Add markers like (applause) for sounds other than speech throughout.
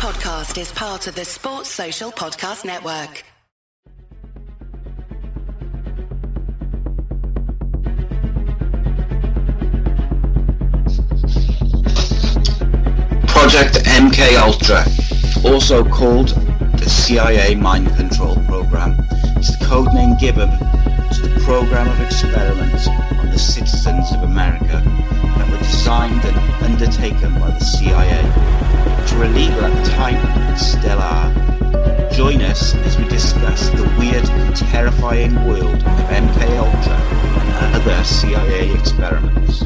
podcast is part of the Sports Social Podcast Network. Project MK Ultra, also called the CIA Mind Control Program, is the codename given to the program of experiments on the citizens of America that were designed and undertaken by the CIA, which were illegal at the time and. Join us as we discuss the weird terrifying world of MK Ultra and other CIA experiments.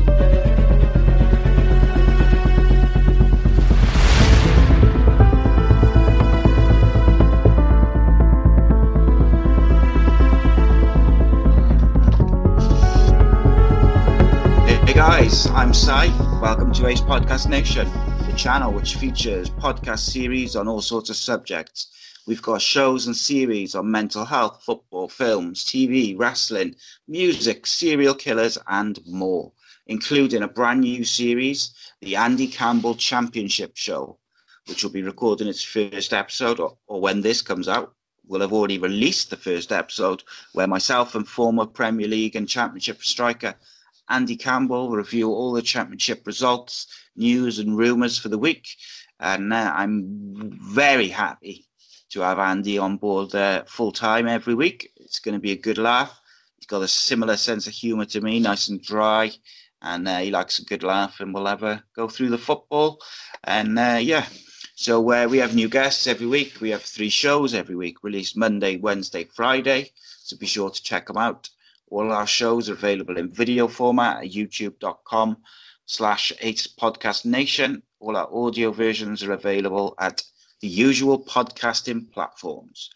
Hey guys, I'm Si. Welcome to Ace Podcast Nation, channel which features podcast series on all sorts of subjects. We've got shows and series on mental health, football, films, TV, wrestling, music, serial killers, and more, including a brand new series, the Andy Campbell Championship Show, which will be recording its first episode, or, or when this comes out, we'll have already released the first episode, where myself and former Premier League and Championship striker Andy Campbell review all the championship results, news, and rumours for the week. And uh, I'm very happy to have Andy on board uh, full time every week. It's going to be a good laugh. He's got a similar sense of humour to me, nice and dry, and uh, he likes a good laugh. And we'll have a go through the football. And uh, yeah, so uh, we have new guests every week. We have three shows every week, released Monday, Wednesday, Friday. So be sure to check them out. All our shows are available in video format at youtube.com slash Ace Podcast Nation. All our audio versions are available at the usual podcasting platforms.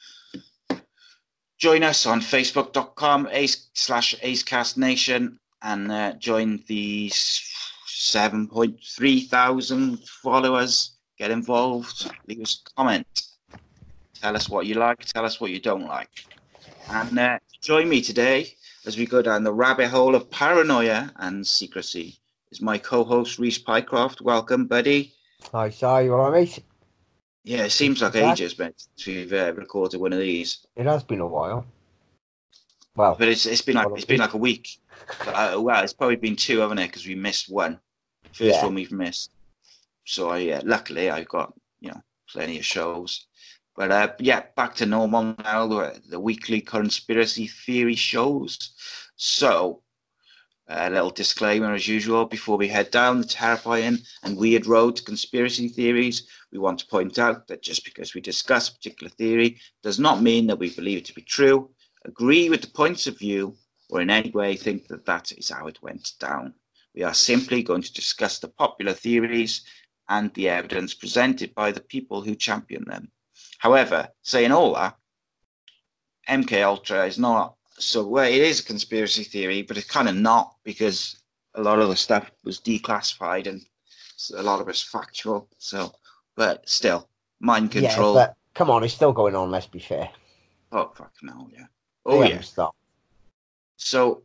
Join us on facebook.com ace slash acecast nation and uh, join the 7.3 thousand followers. Get involved, leave us a comment. Tell us what you like, tell us what you don't like. And uh, join me today as we go down the rabbit hole of paranoia and secrecy is my co-host Rhys Pycroft. Welcome, buddy. Hi, Si, you all right, mate? Yeah, it seems like ages, mate, we've uh, recorded one of these. It has been a while. Well, But it's it's been like it's been like a week. But, uh, well, it's probably been two, haven't it? Because we missed one. First Yeah. one we've missed. So I, yeah, luckily I've got you know plenty of shows. But uh, yeah, back to normal now. The, the weekly conspiracy theory shows. So a little disclaimer as usual before we head down the terrifying and weird road to conspiracy theories. We want to point out that just because we discuss a particular theory does not mean that we believe it to be true, agree with the points of view, or in any way think that that is how it went down. We are simply going to discuss the popular theories and the evidence presented by the people who champion them. However, saying all that, MK Ultra is not so well. It is a conspiracy theory, but it's kind of not because a lot of the stuff was declassified and a lot of it's factual. So, but still, mind yeah, control. but come on, it's still going on, let's be fair. Oh fuck no, yeah. Oh yeah. stopped. So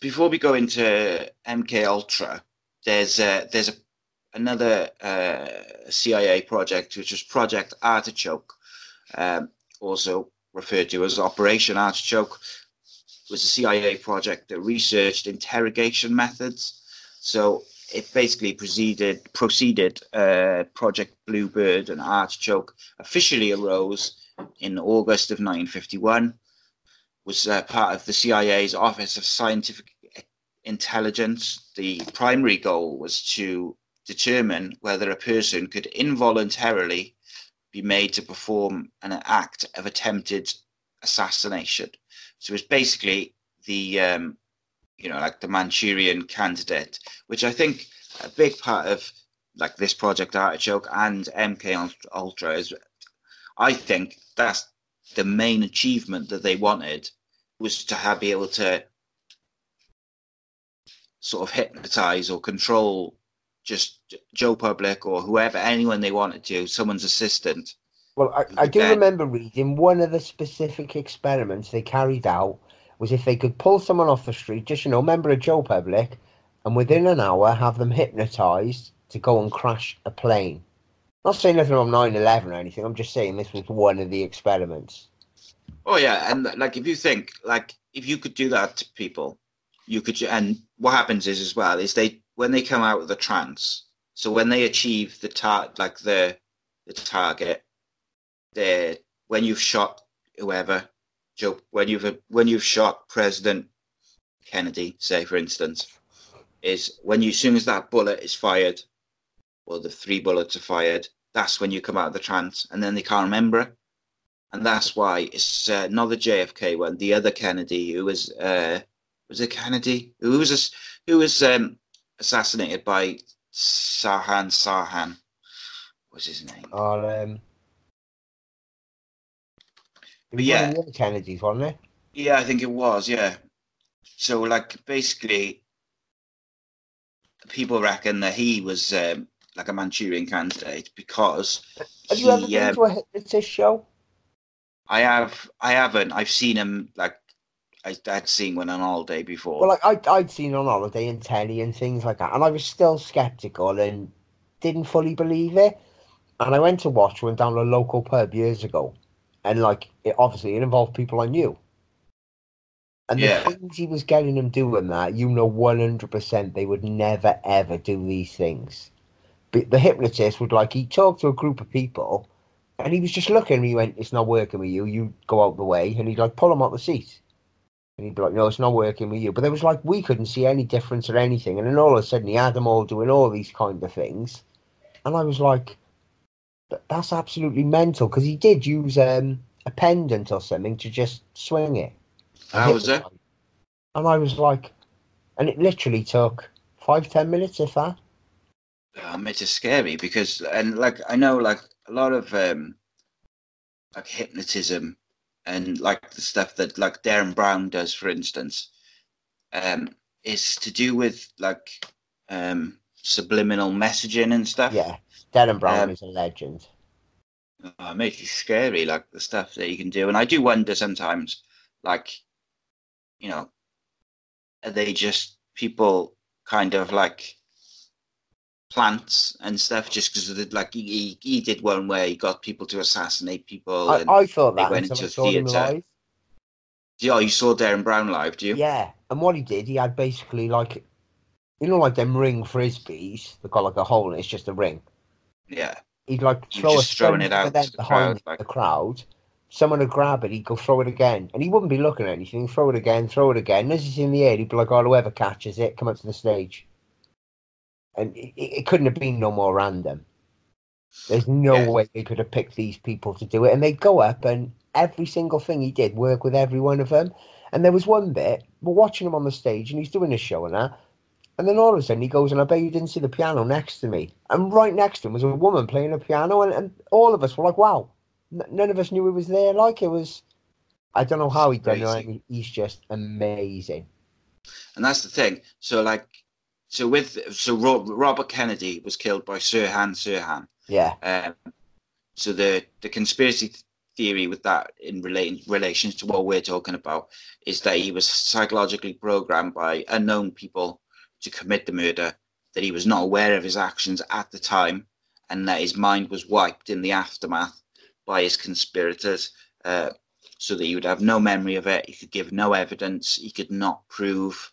before we go into MK Ultra, there's uh, there's a, another uh, CIA project which is Project Artichoke, um, also referred to as Operation Artichoke. was a CIA project that researched interrogation methods. So it basically proceeded proceeded uh, Project Bluebird and Artichoke officially arose in August of 1951 was uh, part of the CIA's Office of Scientific Intelligence. The primary goal was to determine whether a person could involuntarily be made to perform an act of attempted assassination. So it's basically the, um, you know, like the Manchurian candidate, which I think a big part of like this Project Artichoke and MK Ultra is, I think that's the main achievement that they wanted was to have, be able to sort of hypnotize or control just Joe Public or whoever, anyone they wanted to, someone's assistant. Well, I, I do remember reading one of the specific experiments they carried out was if they could pull someone off the street, just you know, member of Joe Public, and within an hour have them hypnotized to go and crash a plane. Not saying nothing about 9-11 or anything. I'm just saying this was one of the experiments. Oh yeah, and like if you think like if you could do that to people, you could. And what happens is as well is they when they come out of the trance. So when they achieve the tar like the the target, they when you've shot whoever, Joe, when you've when you've shot President Kennedy, say for instance, is when you as soon as that bullet is fired, or the three bullets are fired, that's when you come out of the trance, and then they can't remember and that's why it's uh, not the JFK one, the other Kennedy who was uh, was it Kennedy who was a, who was um, assassinated by Sirhan Sirhan. What's his name? Oh, um, but yeah, Kennedys, wasn't it? Yeah, I think it was. Yeah. So, like, basically, people reckon that he was um, like a Manchurian candidate because. Have you ever been um, to a hypnotist show? I have. I haven't. I've seen him like I, would seen one on holiday before. Well, like I, I'd seen on holiday and telly and things like that, and I was still skeptical and didn't fully believe it. And I went to watch one down a local pub years ago, and like it obviously it involved people I knew. And the yeah. things he was getting them doing that, you know, one hundred percent they would never ever do these things. But the hypnotist would like he talked to a group of people and he was just looking and he went, It's not working with you, you go out the way and he'd like pull him out the seat. And he'd be like, No, it's not working with you. But there was like we couldn't see any difference or anything. And then all of a sudden he had them all doing all these kind of things. And I was like, That's absolutely mental because he did use um, a pendant or something to just swing it. How was it? And I was like, and it literally took five, ten minutes, if that. Um, it is scary because, and like I know, like a lot of um, like hypnotism and like the stuff that like Derren Brown does, for instance, um, is to do with like um, subliminal messaging and stuff. Yeah, Derren Brown um, is a legend. Uh, it makes you scary, like the stuff that you can do, and I do wonder sometimes, like, you know, are they just people kind of like plants and stuff just because of the like he, he did one where he got people to assassinate people I, I thought that went into a theater yeah you saw Derren Brown live do you? Yeah and what he did he had basically like you know like them ring frisbees they got like a hole and it's just a ring. Yeah. He'd like throw a stone it out the behind crowd, like... the crowd. Someone would grab it he'd go throw it again. And he wouldn't be looking at anything throw it again throw it again. And as he's in the air he'd be like oh whoever catches it come up to the stage and it, it couldn't have been no more random. There's no yeah. way they could have picked these people to do it, and they go up and every single thing he did work with every one of them. And there was one bit we're watching him on the stage, and he's doing a show and that. And then all of a sudden he goes, and I bet you didn't see the piano next to me. And right next to him was a woman playing a piano, and, and all of us were like, wow. None of us knew it was there. Like it was, I don't know how he done it. He's just amazing. And that's the thing. So, like, so with so Robert Kennedy was killed by Sirhan Sirhan. Yeah. Um, so the the conspiracy theory with that in relation relations to what we're talking about is that he was psychologically programmed by unknown people to commit the murder. That he was not aware of his actions at the time, and that his mind was wiped in the aftermath by his conspirators. Uh, so that he would have no memory of it. He could give no evidence. He could not prove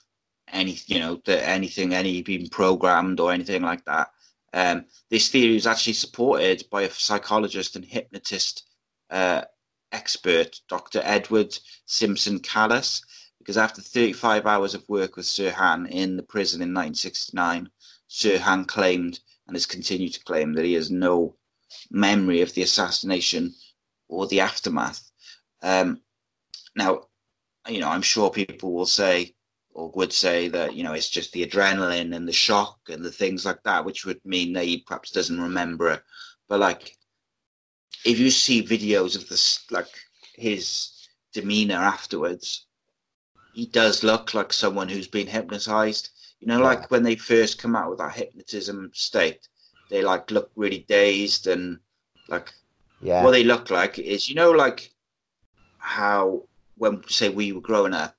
any you know that anything any being programmed or anything like that. Um, this theory is actually supported by a psychologist and hypnotist uh, expert, Dr. Edward Simpson Callas, because after 35 hours of work with Sirhan in the prison in 1969, Sirhan claimed and has continued to claim that he has no memory of the assassination or the aftermath. Um, now, you know, I'm sure people will say, or would say that you know it's just the adrenaline and the shock and the things like that, which would mean that he perhaps doesn't remember it. But like, if you see videos of this, like his demeanor afterwards, he does look like someone who's been hypnotized. You know, like when they first come out with that hypnotism state, they like look really dazed and like yeah. what they look like is you know like how when say we were growing up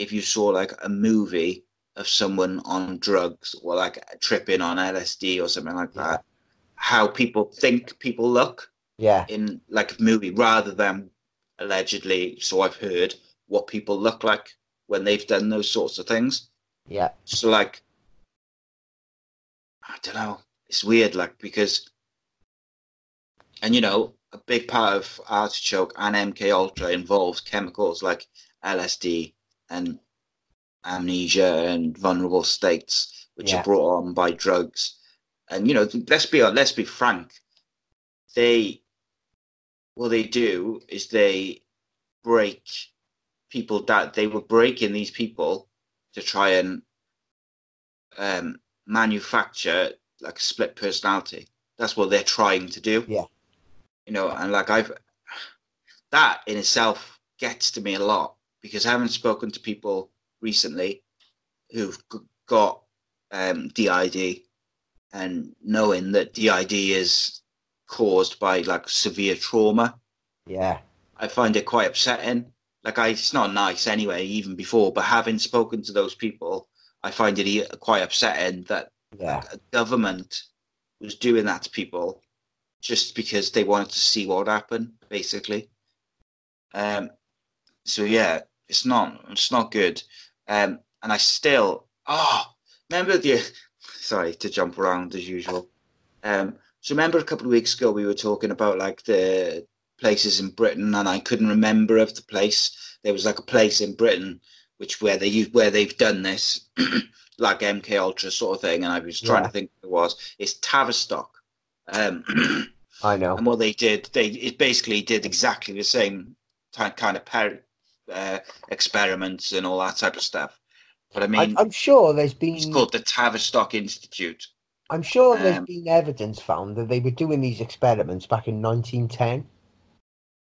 if you saw like a movie of someone on drugs or like tripping on LSD or something like that, how people think people look Yeah. in like a movie rather than allegedly, so I've heard, what people look like when they've done those sorts of things. Yeah. So like, I don't know. It's weird, like because, and you know, a big part of artichoke and MK Ultra involves chemicals like LSD and amnesia and vulnerable states, which Yeah. are brought on by drugs. And you know, let's be let's be frank. They, what they do is they break people that they were breaking these people to try and um, manufacture like a split personality. That's what they're trying to do. Yeah. You know, and like I've that in itself gets to me a lot because I haven't spoken to people recently who've got um, DID and knowing that DID is caused by like severe trauma, Yeah. I find it quite upsetting. Like I, it's not nice anyway, even before. But having spoken to those people, I find it quite upsetting that Yeah. a government was doing that to people just because they wanted to see what happened, basically. Um, so yeah, it's not it's not good. Um, and I still oh remember the sorry to jump around as usual. Um, so remember a couple of weeks ago we were talking about like the places in Britain, and I couldn't remember of the place. There was like a place in Britain which where they where they've done this, (clears throat) like MK Ultra sort of thing, and I was trying Yeah. to think what it was. It's Tavistock. Um, (clears throat) I know. and what they did, they it basically did exactly the same kind of par- uh, experiments and all that type of stuff. But I I, mean, I'm sure there's been. It's called the Tavistock Institute. I'm sure there's um, been evidence found that they were doing these experiments back in 1910,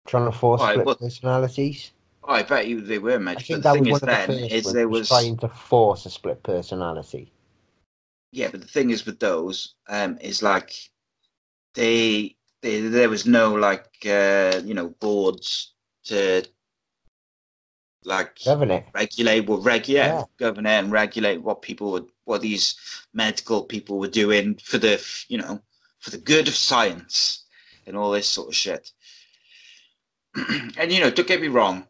trying to force Right, split well, personalities. Oh, I bet you they were, mate. I think the that thing was is, one of the then first is there was was trying to force a split personality. yeah, but the thing is with those, um, is like they, they there was no like uh, you know boards to like Haven't it? regulate what reg yeah, Yeah. govern it and regulate what people would what these medical people were doing for the you know for the good of science and all this sort of shit. (clears throat) and you know, don't get me wrong.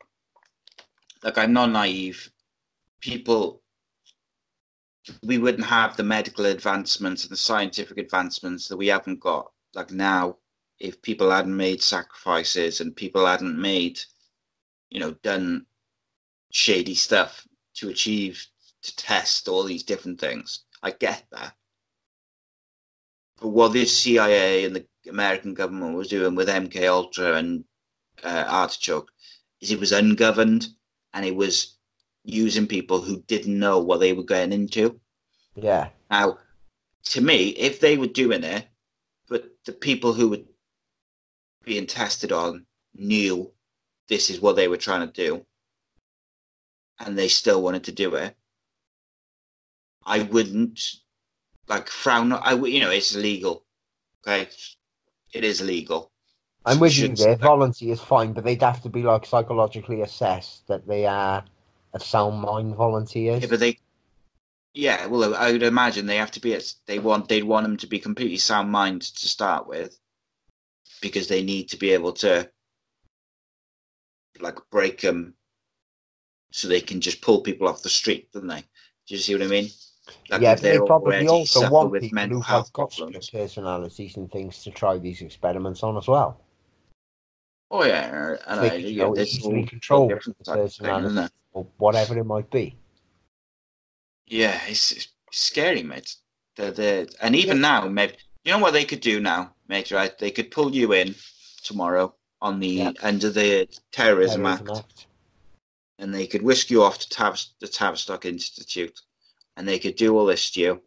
Like I'm not naive. People we wouldn't have the medical advancements and the scientific advancements that we haven't got like now if people hadn't made sacrifices and people hadn't made you know done shady stuff to achieve to test all these different things. I get that. But what this cia and the american government was doing with mk ultra and uh, artichoke is it was ungoverned and it was using people who didn't know what they were getting into. Yeah. now, to me, if they were doing it, but the people who were being tested on knew this is what they were trying to do, and they still wanted to do it, I wouldn't like frown. I would, you know, it's illegal. Okay, it is illegal. I'm with you there. Volunteer is fine, but they'd have to be like psychologically assessed that they are a sound mind volunteers. Yeah, but they. Yeah, well, I would imagine they have to be. They want. They'd want them to be completely sound mind to start with, because they need to be able to, like, break them, so they can just pull people off the street, don't they? Do you see what I mean? Like yeah, they probably also want with people mental who've got personalities and things to try these experiments on as well. Oh yeah, and They I, can, you yeah, know, there's easily all control different the thing, personality or whatever it might be. Yeah, it's, it's scary, mate. The the and even now, mate. You know what they could do now, mate? Right? They could pull you in tomorrow on the Yeah. under the terrorism, Terrorism act, Act. And they could whisk you off to the Tavistock Institute, and they could do all this to you,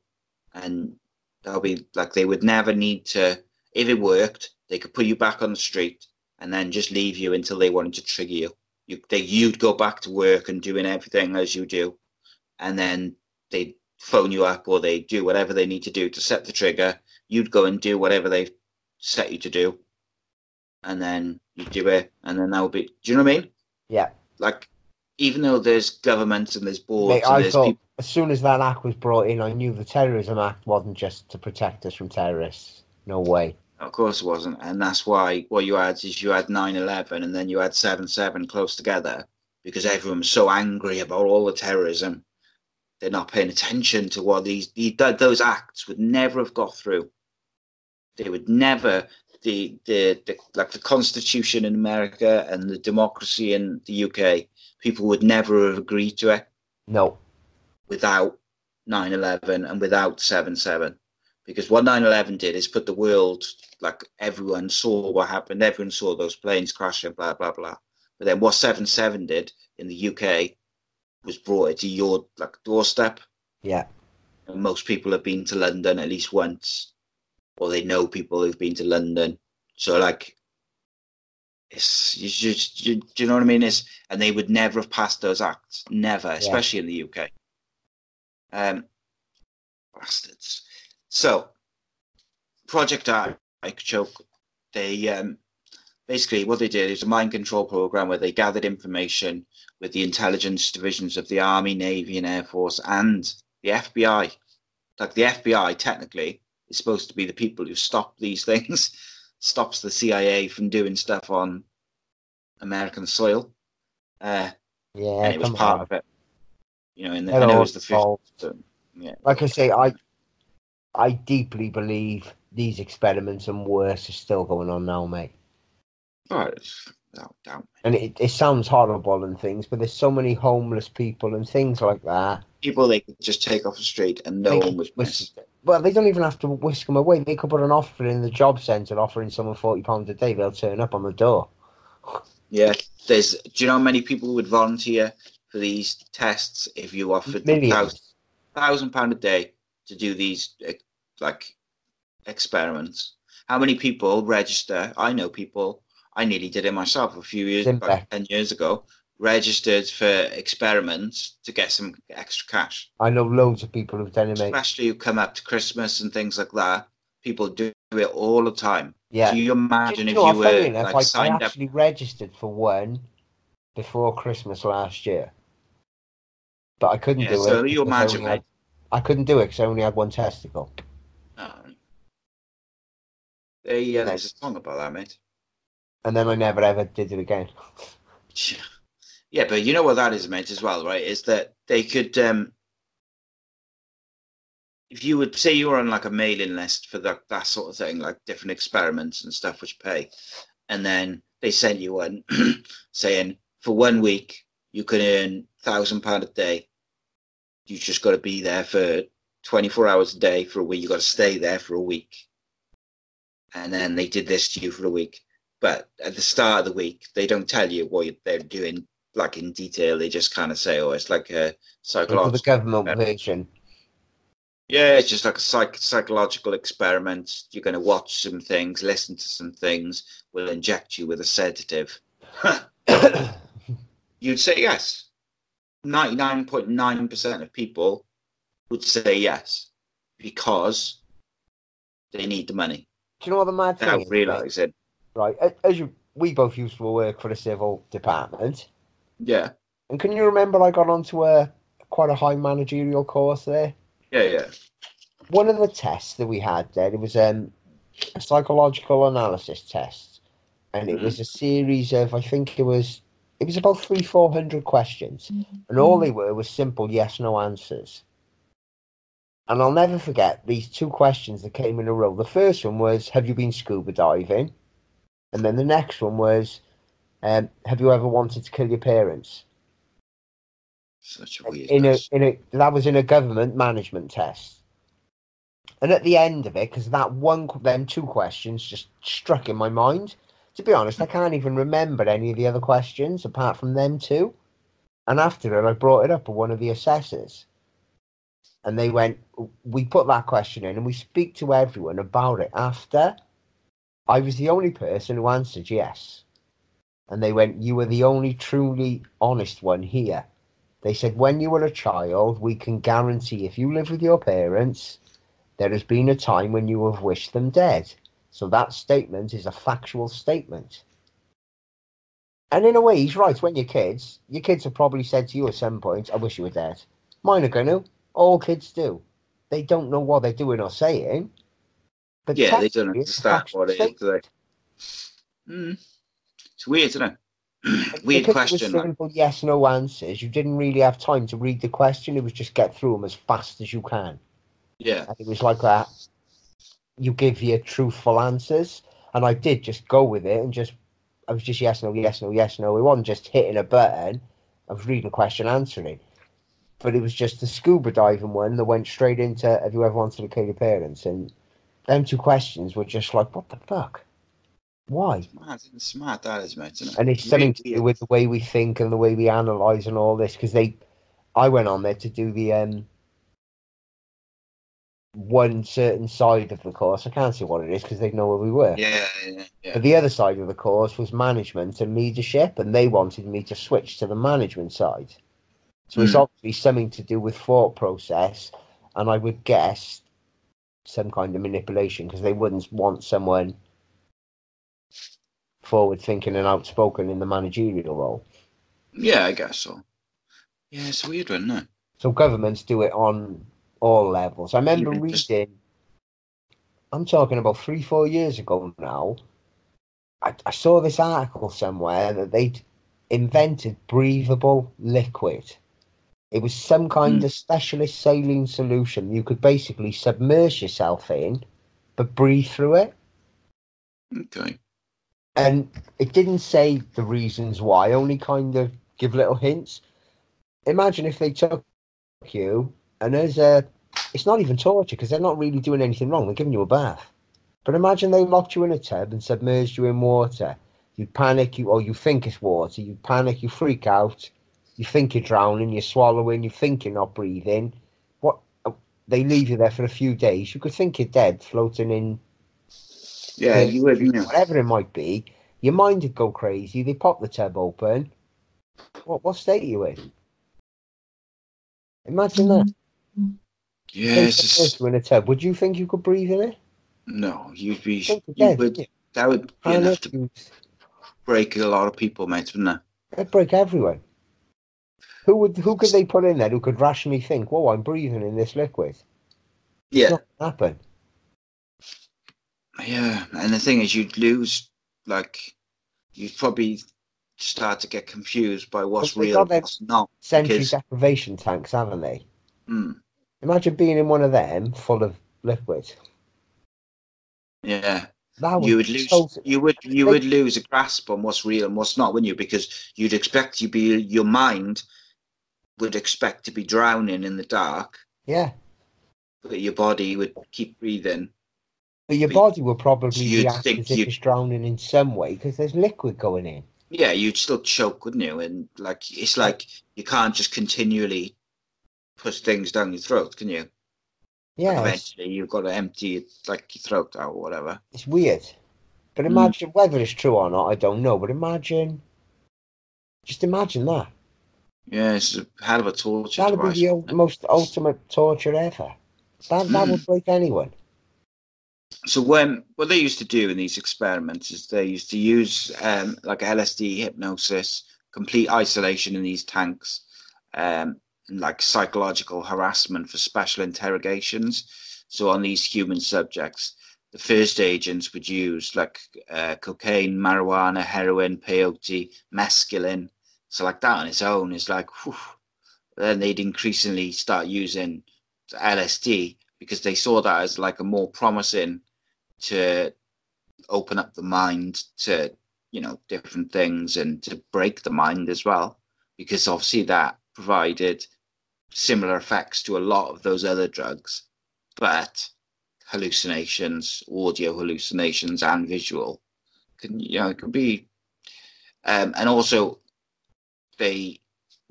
and they'll be like they would never need to. If it worked, they could put you back on the street and then just leave you until they wanted to trigger you. You they you'd go back to work and doing everything as you do, and then they'd phone you up or they do whatever they need to do to set the trigger. You'd go and do whatever they set you to do, and then you do it, and then that would be. Do you know what I mean? Yeah. Like, even though there's governments and there's boards Mate, and I there's thought people, as soon as that act was brought in, I knew the Terrorism Act wasn't just to protect us from terrorists. No way. Of course it wasn't. And that's why what you had is you had 9 11 and then you had 7 7 close together because everyone was so angry about all the terrorism. They're not paying attention to what these, these those acts would never have got through. They would never the, the the like the Constitution in America and the democracy in the UK. People would never have agreed to it. No. Without 9/11 and without 7/7, because what 9/11 did is put the world like everyone saw what happened. Everyone saw those planes crashing. Blah blah blah. But then what 7/7 did in the UK was brought it to your like doorstep. Yeah. And most people have been to London at least once, or they know people who've been to London. So like, it's you just you, do you know what I mean? It's and they would never have passed those acts, never, yeah. especially in the UK. Um, bastards. So, Project I, Choke, they um, basically what they did is a mind control program where they gathered information with the intelligence divisions of the Army, Navy, and Air Force, and the FBI. Like the FBI, technically, is supposed to be the people who stop these (laughs) things, stops the CIA from doing stuff on American soil. Uh, yeah, and it was part on. of it. You know, in the, know it was the 50s, yeah. Like I say, I I deeply believe these experiments and worse are still going on now, mate. Oh, without doubt. And it, it sounds horrible and things, but there's so many homeless people and things like that. People they could just take off the street and no they one was missed. Well, they don't even have to whisk them away. They could put an offer in the job centre offering someone forty pounds a day. They'll turn up on the door. Yeah, there's. Do you know how many people would volunteer for these tests if you offered thousand, thousand pound a day to do these eh, like experiments? How many people register? I know people I nearly did it myself a few years, back, 10 years ago, registered for experiments to get some extra cash. I know loads of people who've done it, mate. Especially who come up to Christmas and things like that. People do it all the time. Yeah. Do you imagine you know, if you were enough, like, signed I actually up... registered for one before Christmas last year, but I couldn't yeah, do so it. So you imagine, I, had, I couldn't do it because I only had one testicle. Yeah, there's a song about that, mate and then I never ever did it again. (laughs) Yeah, but you know what that is meant as well, right? Is that they could, um, if you would say you were on like a mailing list for that that sort of thing, like different experiments and stuff which pay, and then they sent you one (clears throat) saying for one week you can earn thousand pound a day. You just got to be there for twenty four hours a day for a week. You got to stay there for a week, and then they did this to you for a week but at the start of the week they don't tell you what they're doing like in detail they just kind of say oh it's like a psychological the government version yeah it's just like a psych- psychological experiment you're going to watch some things listen to some things we'll inject you with a sedative (coughs) you'd say yes 99.9% of people would say yes because they need the money do you know what the mad thing is? realizing right? As you, we both used to work for the civil department. Yeah. And can you remember I got onto a quite a high managerial course there? Yeah, yeah. One of the tests that we had there, it was um, a psychological analysis test, and it mm-hmm. was a series of I think it was it was about three four hundred questions, mm-hmm. and all they were was simple yes no answers. And I'll never forget these two questions that came in a row. The first one was, "Have you been scuba diving?" And then the next one was, um, "Have you ever wanted to kill your parents?" Such a weird. In a, in a that was in a government management test. And at the end of it, because that one, them two questions just struck in my mind. To be honest, I can't even remember any of the other questions apart from them two. And after it, I brought it up with one of the assessors. And they went, We put that question in and we speak to everyone about it after. I was the only person who answered yes. And they went, You were the only truly honest one here. They said, When you were a child, we can guarantee if you live with your parents, there has been a time when you have wished them dead. So that statement is a factual statement. And in a way, he's right. When you're kids, your kids have probably said to you at some point, I wish you were dead. Mine are going to. All kids do. They don't know what they're doing or saying, But yeah, they don't understand what it is. statement. Do they? Mm. It's weird, isn't it? (clears throat) weird Because question. It was like. simple yes no answers. You didn't really have time to read the question. It was just get through them as fast as you can. Yeah, And it was like that. You give your truthful answers, and I did just go with it and just. I was just yes no yes no yes no. It wasn't just hitting a button. I was reading a question, answering. But it was just the scuba diving one that went straight into Have you ever wanted to kill your parents? And them two questions were just like, what the fuck? Why? mad, it's smart that is, mate. Isn't it? and it's something to do with the way we think and the way we analyze and all this because they i went on there to do the um one certain side of the course i can't say what it is because they know where we were. Yeah, yeah, yeah. but the other side of the course was management and leadership and they wanted me to switch to the management side so it's Hmm. obviously something to do with thought process and i would guess some kind of manipulation because they wouldn't want someone forward thinking and outspoken in the managerial role Yeah, I guess so. Yeah, it's weird one, isn't it? So governments do it on all levels. I remember Even reading, I'm talking about three, four years ago now. I, I saw this article somewhere that they'd invented breathable liquid. It was some kind Hmm. of specialist saline solution you could basically submerge yourself in, but breathe through it. Okay. And it didn't say the reasons why, only kind of give little hints. Imagine if they took you and there's a, it's not even torture because they're not really doing anything wrong. They're giving you a bath. But imagine they locked you in a tub and submerged you in water. You panic, you or you think it's water. You panic, you freak out. You think you're drowning. You're swallowing. You think you're not breathing. What? Oh, they leave you there for a few days. You could think you're dead, floating in Yeah, you would, you know. whatever it might be, your mind would go crazy. They pop the tub open. What what state are you in? Imagine that. Yeah, it's just, in a tub. Would you think you could breathe in it? no, you'd be, Think you're would, that would be Panic, enough to break a lot of people, mate, wouldn't it? It'd break everyone. Who would who could they put in there who could rationally think, "Whoa, I'm breathing in this liquid"? Yeah, happen. Yeah. And the thing is, you'd lose, like, you'd probably start to get confused by what's Well, real what's not. Sensory Because- deprivation tanks, haven't they? Mm, Imagine being in one of them full of liquid. yeah. You would lose so- you would you they- would lose a grasp on what's real and what's not wouldn't you because you'd expect you be your mind would expect to be drowning in the dark yeah. but your body would keep breathing But your But body will probably react as if it's drowning in some way because there's liquid going in. yeah you'd still choke wouldn't you and like it's like you can't just continually push things down your throat can you Yeah, eventually you've got to empty it, like your throat out or whatever it's weird. But Mm. imagine whether it's true or not, I don't know. But imagine, just imagine that. yeah it's a hell of a torture That'd be the most ultimate torture ever. That that Mm. would break anyone. So when what they used to do in these experiments is they used to use um, like LSD hypnosis, complete isolation in these tanks, um, like psychological harassment for special interrogations. So on these human subjects, the first agents would use like uh, cocaine, marijuana, heroin, peyote, mescaline. So like that on its own is like, whew. then they'd increasingly start using LSD because they saw that as like a more promising to open up the mind to you know different things and to break the mind as well because obviously that provided similar effects to a lot of those other drugs but hallucinations audio hallucinations and visual can you know it could be um, and also they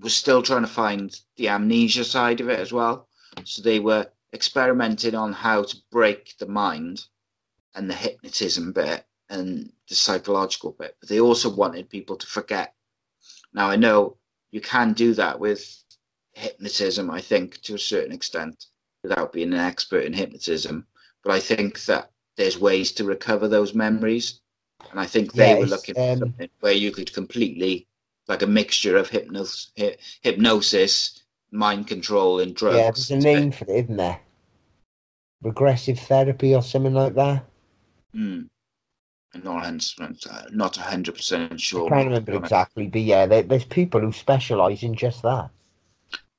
were still trying to find the amnesia side of it as well. So they were experimenting on how to break the mind and the hypnotism bit and the psychological bit, but they also wanted people to forget. Now, I know you can do that with hypnotism, I think, to a certain extent, without being an expert in hypnotism, but I think that there's ways to recover those memories. And I think they Yeah, were looking for um, something where you could completely, like a mixture of hypnos- hy- hypnosis, mind control, and drugs. Yeah, there's a name for it, isn't there? regressive therapy or something like that. Hmm. Not not hundred percent sure. I can't remember exactly, but yeah, there, there's people who specialise in just that.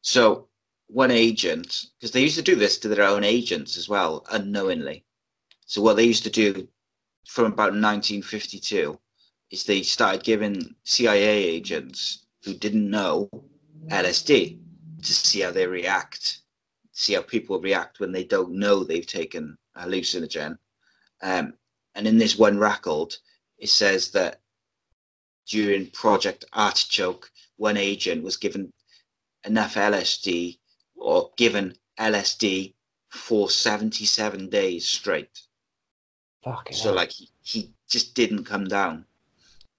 So one agent, because they used to do this to their own agents as well, unknowingly. So what they used to do from about 1952 is they started giving CIA agents who didn't know LSD to see how they react, see how people react when they don't know they've taken a hallucinogen. Um, and in this one record, it says that during Project Artichoke, one agent was given enough LSD or given LSD for 77 days straight. Fucking So hell. like he, he just didn't come down.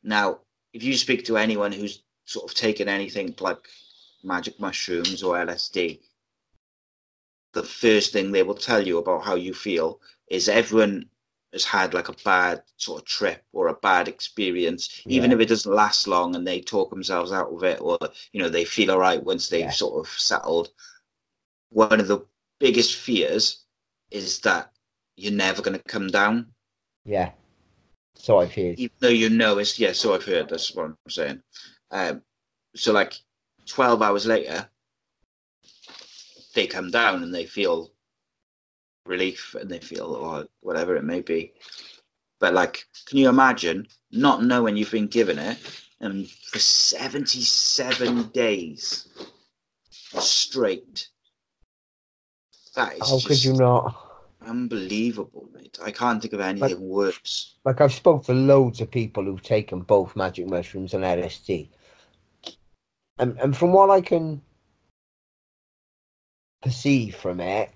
Now, if you speak to anyone who's sort of taken anything like magic mushrooms or LSD, the first thing they will tell you about how you feel is everyone has had like a bad sort of trip or a bad experience, even if it doesn't last long and they talk themselves out of it or you know they feel all right once they've Yeah. sort of settled. One of the biggest fears is that you're never going to come down yeah. So I've heard. even though you know it's yeah so i've heard that's what i'm saying um so like 12 hours later they come down and they feel relief and they feel or whatever it may be. But like can you imagine not knowing you've been given it and for 77 days straight? That is How could you not? unbelievable mate. I can't think of anything worse. Like I've spoke to loads of people who've taken both magic mushrooms and LSD, and and from what I can perceive from it,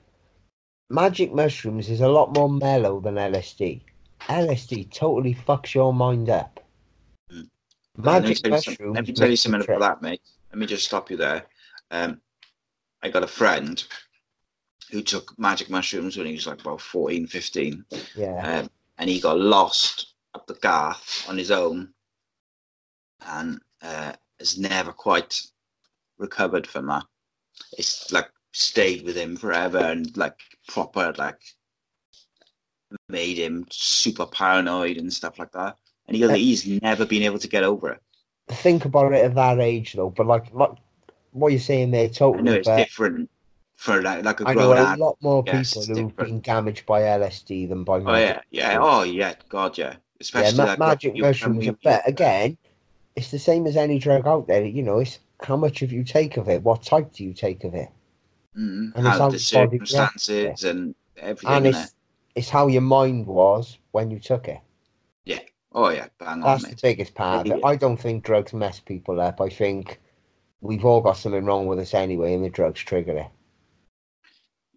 magic mushrooms is a lot more mellow than LSD. LSD totally fucks your mind up. Mm. Let me Magic some- mushrooms. Let me tell you something about that, mate. Let me just stop you there. Um, I got a friend who took magic mushrooms when he was like about 14, 15, Yeah, um, and he got lost up the Garth on his own and uh, has never quite recovered from that. It's like stayed with him forever and like proper like made him super paranoid and stuff like that. And he Uh, he's never been able to get over it. think about it at that age though. But like, like what you're saying there, I totally. know it's but different for like, like a I know a adult. lot more yes, people who've been damaged by LSD than by Oh magic. yeah, yeah, oh yeah, God yeah. yeah, Especially ma- like magic mushrooms are better. Again, it's the same as any drug out there. You know, it's how much of you take of it. What type do you take of it? Mm, and how the the circumstances and everything. And it's it's how your mind was when you took it. Yeah. Oh yeah, bang on, That's the mate. biggest part of it. Yeah. I don't think drugs mess people up. I think we've all got something wrong with us anyway, and the drugs trigger it.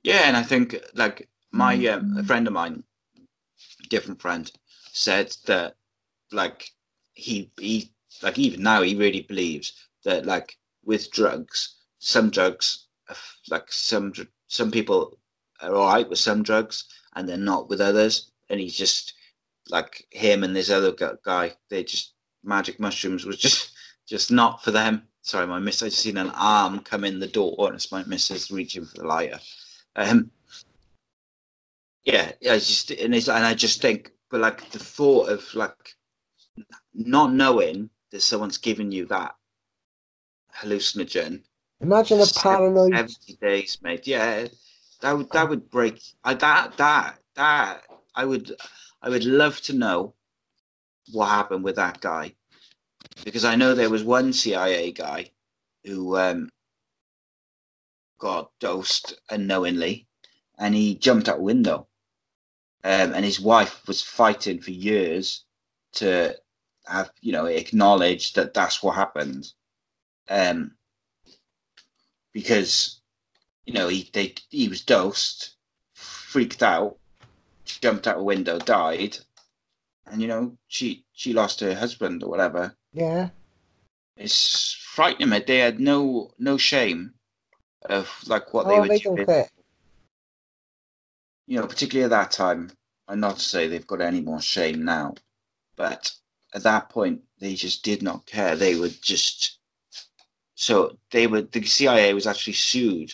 Yeah, and I think like my um, a friend of mine, different friend, said that like he he like even now he really believes that like with drugs, some drugs, like some some people are all right with some drugs and they're not with others, and he's just like him and this other guy. They just magic mushrooms was just just not for them. Sorry, my miss. I just seen an arm come in the door, and it's my missus reaching for the lighter. Um, yeah, yeah, just and it's and I just think, but like the thought of like not knowing that someone's giving you that hallucinogen, Imagine a paranoid. seventy days, mate. Yeah, that would that would break. I that that that I would I would love to know what happened with that guy because I know there was one CIA guy who um, got dosed unknowingly, and he jumped out a window. Um, and his wife was fighting for years to have you know acknowledged that that's what happened. Um, because you know he they he was dosed, freaked out, jumped out a window, died, and you know she she lost her husband or whatever. Yeah, It's frightening. Mate. They had no no shame of like what they oh, were they doing. You know, particularly at that time. And not to say they've got any more shame now, but at that point they just did not care. They were just so they were. The CIA was actually sued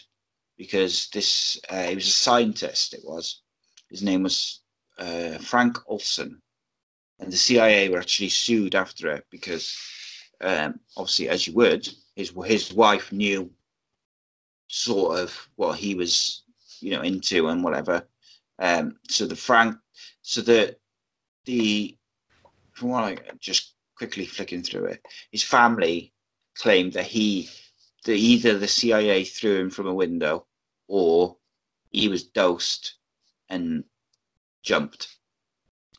because this uh, he was a scientist. It was His name was uh, Frank Olson, and the CIA were actually sued after it because, um, obviously, as you would, his his wife knew sort of what he was, you know, into and whatever. Um, so the Frank, so the the from what I just quickly flicking through it, his family claimed that he, that either the CIA threw him from a window or he was dosed and jumped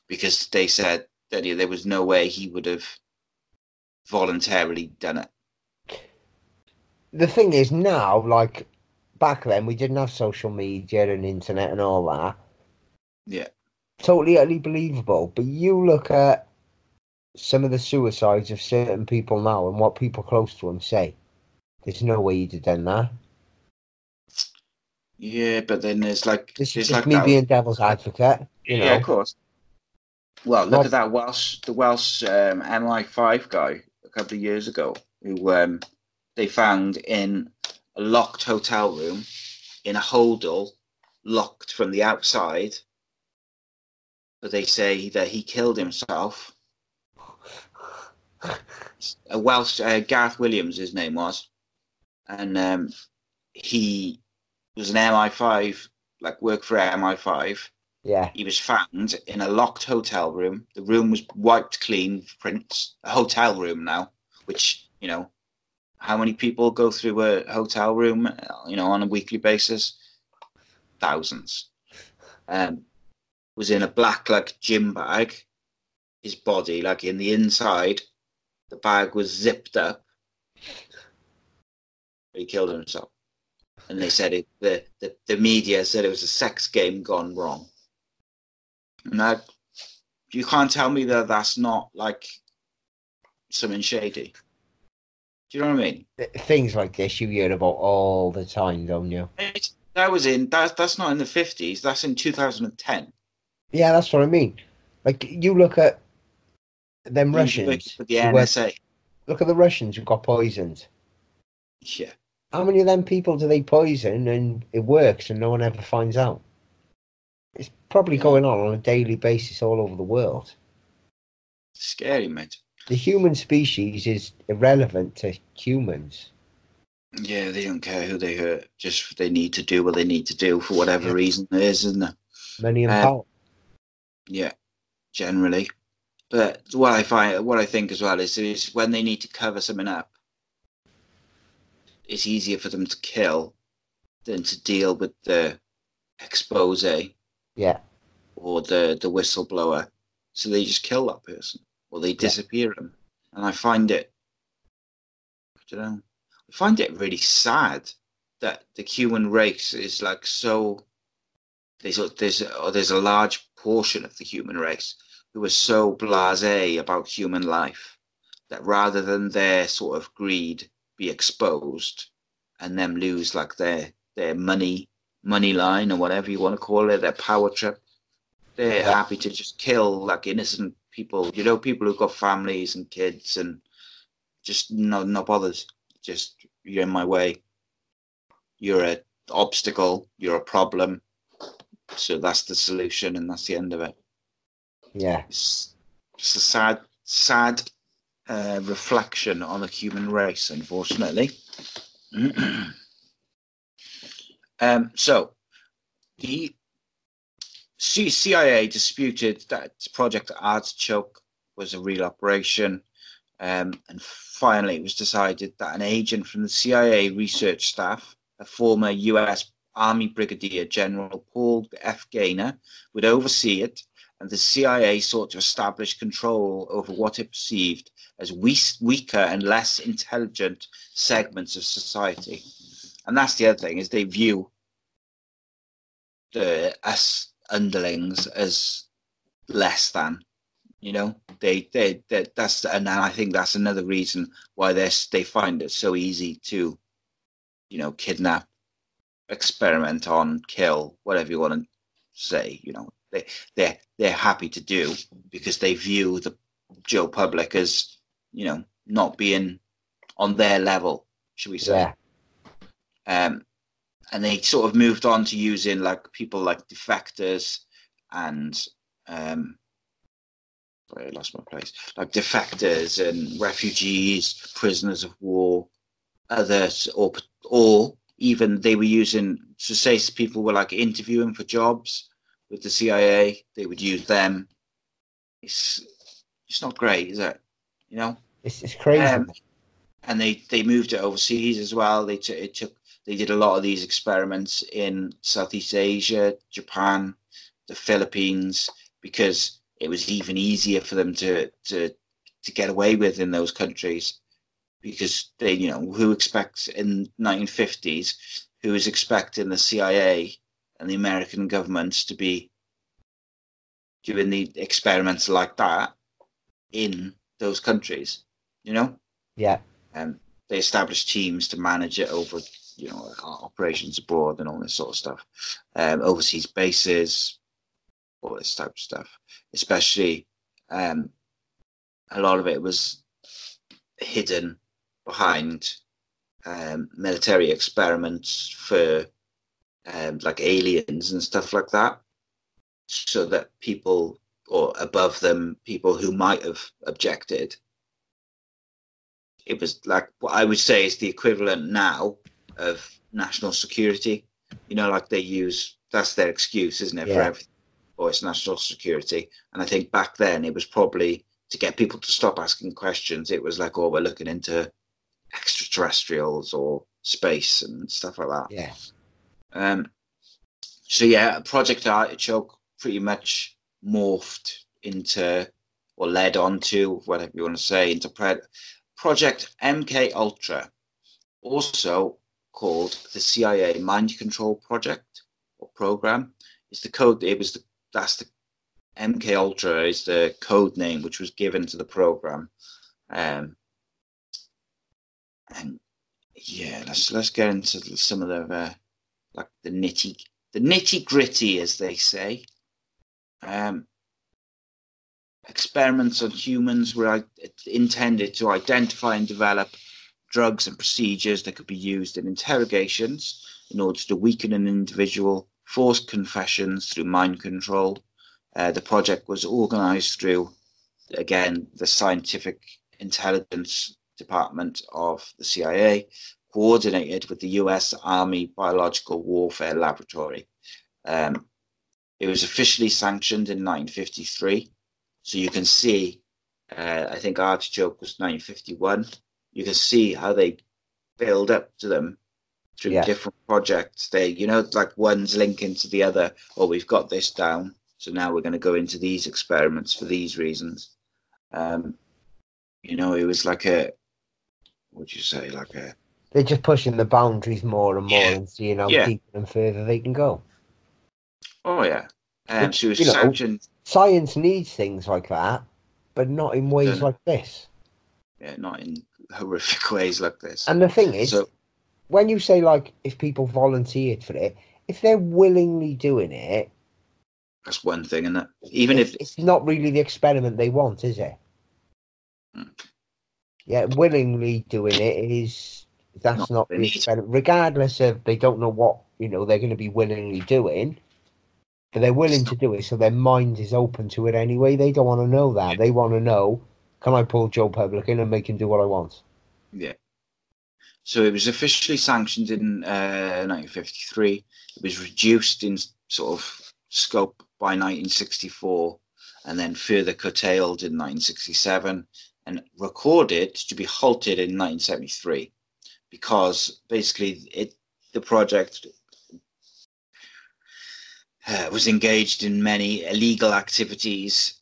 because they said that there was no way he would have voluntarily done it. The thing is now, like back then, we didn't have social media and internet and all that. Yeah. Totally, utterly believable. But you look at some of the suicides of certain people now and what people close to him say. There's no way you'd have done that. Yeah, but then there's like This is like me that- being devil's advocate. You know, Yeah, of course. Well, look Not- at that Welsh, the Welsh um, MI5 guy a couple of years ago, who um, they found in a locked hotel room in a hodl, locked from the outside. But they say that he killed himself. A Welsh, uh, Gareth Williams, his name was, and um, he was an MI5, like worked for MI5 yeah, he was found in a locked hotel room. The room was wiped clean, prints. A hotel room now, which, you know, how many people go through a hotel room, uh, you know, on a weekly basis? Thousands. Um, was in a black, like, gym bag. His body, like, in the inside, the bag was zipped up. He killed himself. And they said it, the, the, the media said it was a sex game gone wrong. And that you can't tell me that that's not like something shady. Do you know what I mean? Things like this you hear about all the time, don't you? It's, that was in that. That's not in the fifties. That's in two thousand and ten. Yeah, that's what I mean. Like you look at them Russians. The who were- NSA. look at the Russians who got poisoned. Yeah. How many of them people do they poison and it works and no one ever finds out? It's probably Yeah. going on on a daily basis all over the world. Scary, mate. The human species is irrelevant to humans. Yeah, they don't care who they hurt. Just they need to do what they need to do for whatever reason it is, isn't it? Many and Uh, power. Yeah, generally. But what I find, what I think as well is, is when they need to cover something up, it's easier for them to kill than to deal with the expose Yeah, or the the whistleblower. So they just kill that person or they disappear them. And I find it, I don't know, I find it really sad that the human race is like so. There's there's a, there's a large portion of the human race who are so blasé about human life that rather than their sort of greed be exposed and them lose like their their money money line or whatever you want to call it, their power trip, they're Yeah. happy to just kill like innocent people. You know, people who've got families and kids and just no not bothered. Just you're in my way. You're a obstacle. You're a problem. So that's the solution, and that's the end of it. Yeah. It's just a sad, sad uh, reflection on the human race, unfortunately. (clears throat) um, so, the CIA disputed that Project Artichoke was a real operation, um, and finally it was decided that an agent from the CIA research staff, a former US Army Brigadier General Paul F. Gaynor, would oversee it and the CIA sought to establish control over what it perceived as we- weaker and less intelligent segments of society. And that's the other thing is they view the us underlings as less than. You know, they they, they that's and I think that's another reason why they they find it so easy to, you know, kidnap, experiment on, kill, whatever you want to say. You know, they they're they're happy to do because they view the Joe public as you know not being on their level, should we say? Yeah, Um, and they sort of moved on to using like people like defectors and um, sorry, I lost my place. Like defectors and refugees, prisoners of war, others, or or even they were using to say people were like interviewing for jobs with the CIA. They would use them. It's it's not great, is it? You know, it's, it's crazy. Um, and they they moved it overseas as well. They took it took they did a lot of these experiments in Southeast Asia, Japan, the Philippines, because it was even easier for them to to to get away with in those countries because they you know who expects in 1950s who is expecting the CIA and the American government to be doing the experiments like that in those countries you know? Yeah. And they established teams to manage it over you know operations abroad and all this sort of stuff. Um, overseas bases all this type of stuff. Especially um, a lot of it was hidden behind um, military experiments for um, like aliens and stuff like that, so that people or above them, people who might have objected, it was like what I would say is the equivalent now of national security. You know, like they use that's their excuse, isn't it, yeah. for everything? Or it's national security. And I think back then it was probably to get people to stop asking questions. It was like, oh, we're looking into extraterrestrials or space and stuff like that. Yeah. Um. So yeah, Project Artichoke pretty much morphed into or led on to whatever you want to say into pre- Project MK Ultra, also called the CIA Mind Control Project or program. It's the code. It was the that's the MK Ultra is the code name which was given to the program. Um, and yeah, let's let's get into some of the uh, like the nitty the nitty gritty, as they say. Um, experiments on humans were intended to identify and develop drugs and procedures that could be used in interrogations in order to weaken an individual, force confessions through mind control. Uh, the project was organized through, again, the Scientific Intelligence Department of the CIA, coordinated with the US Army Biological Warfare Laboratory. Um, it was officially sanctioned in 1953. So you can see, uh, I think Artichoke was 1951. You can see how they build up to them through yeah. different projects. They, you know, like one's linking to the other. Oh, we've got this down. So now we're going to go into these experiments for these reasons. Um, you know, it was like a what would you say like a they're just pushing the boundaries more and more yeah. and seeing how yeah. deep and further they can go. Oh yeah, um, Which, she was sanctioned. Know, science needs things like that, but not in ways like this. Yeah, not in horrific (laughs) ways like this. And the thing is, so, when you say like if people volunteered for it, if they're willingly doing it, that's one thing, and that even if it's not really the experiment they want, is it? Hmm yeah, willingly doing it is that's not, not the experiment. Regardless of they don't know what you know they're going to be willingly doing, but they're willing to do it, so their mind is open to it anyway. They don't want to know that. They want to know, can I pull Joe Public in and make him do what I want? Yeah. So it was officially sanctioned in uh, 1953. It was reduced in sort of scope by 1964, and then further curtailed in 1967 and recorded to be halted in 1973 because basically it the project uh, was engaged in many illegal activities